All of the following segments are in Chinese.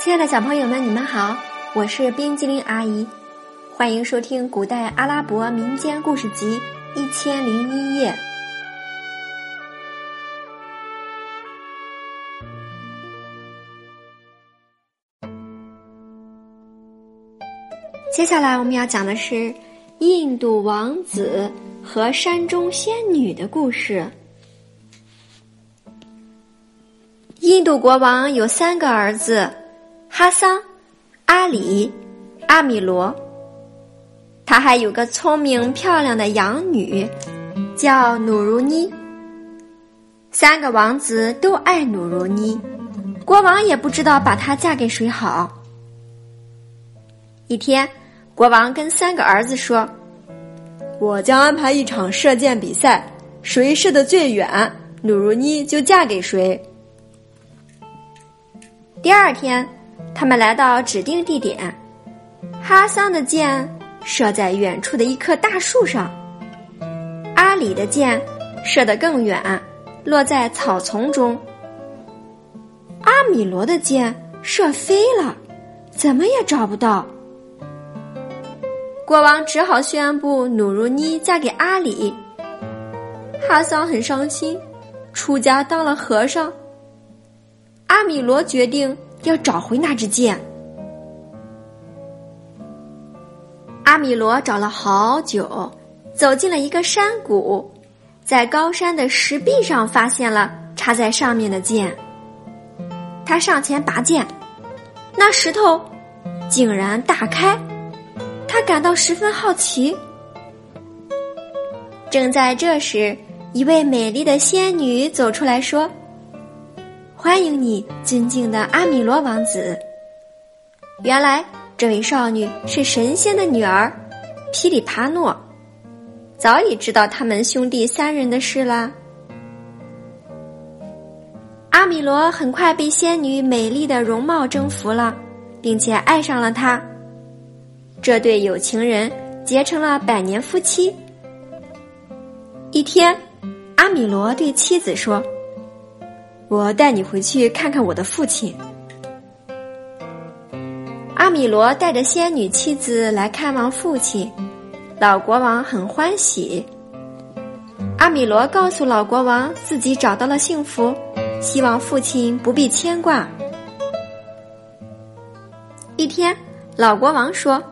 亲爱的小朋友们，你们好，我是冰激凌阿姨，欢迎收听古代阿拉伯民间故事集《一千零一夜》。接下来我们要讲的是印度王子和山中仙女的故事。印度国王有三个儿子。哈桑、阿里、阿米罗，他还有个聪明漂亮的养女，叫努如妮。三个王子都爱努如妮，国王也不知道把她嫁给谁好。一天，国王跟三个儿子说：“我将安排一场射箭比赛，谁射得最远，努如妮就嫁给谁。”第二天。他们来到指定地点，哈桑的箭射在远处的一棵大树上，阿里的箭射得更远，落在草丛中。阿米罗的箭射飞了，怎么也找不到。国王只好宣布努如妮嫁给阿里。哈桑很伤心，出家当了和尚。阿米罗决定。要找回那支箭。阿米罗找了好久，走进了一个山谷，在高山的石壁上发现了插在上面的箭。他上前拔剑，那石头竟然大开，他感到十分好奇。正在这时，一位美丽的仙女走出来说。欢迎你，尊敬的阿米罗王子。原来这位少女是神仙的女儿，噼里帕诺，早已知道他们兄弟三人的事啦。阿米罗很快被仙女美丽的容貌征服了，并且爱上了她。这对有情人结成了百年夫妻。一天，阿米罗对妻子说。我带你回去看看我的父亲。阿米罗带着仙女妻子来看望父亲，老国王很欢喜。阿米罗告诉老国王自己找到了幸福，希望父亲不必牵挂。一天，老国王说：“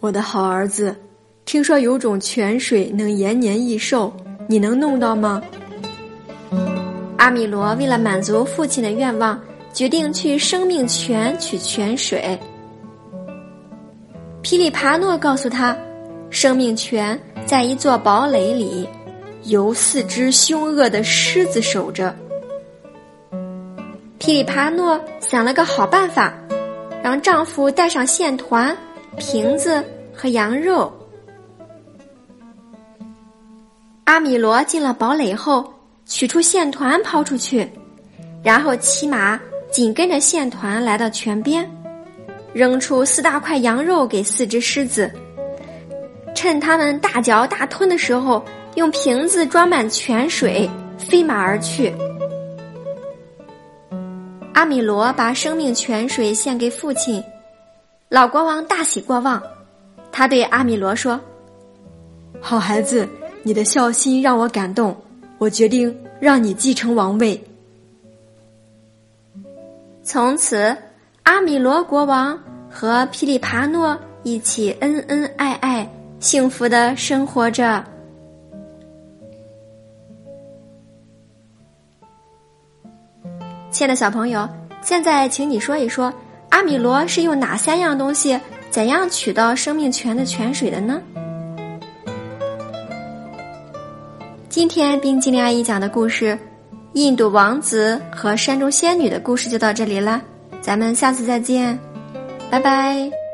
我的好儿子，听说有种泉水能延年益寿，你能弄到吗？”阿米罗为了满足父亲的愿望，决定去生命泉取泉水。噼里帕诺告诉他，生命泉在一座堡垒里，由四只凶恶的狮子守着。噼里帕诺想了个好办法，让丈夫带上线团、瓶子和羊肉。阿米罗进了堡垒后。取出线团抛出去，然后骑马紧跟着线团来到泉边，扔出四大块羊肉给四只狮子，趁它们大嚼大吞的时候，用瓶子装满泉水飞马而去。阿米罗把生命泉水献给父亲，老国王大喜过望，他对阿米罗说：“好孩子，你的孝心让我感动。”我决定让你继承王位。从此，阿米罗国王和噼里帕诺一起恩恩爱爱，幸福的生活着。亲爱的小朋友，现在请你说一说，阿米罗是用哪三样东西，怎样取到生命泉的泉水的呢？今天冰激凌阿姨讲的故事《印度王子和山中仙女》的故事就到这里了，咱们下次再见，拜拜。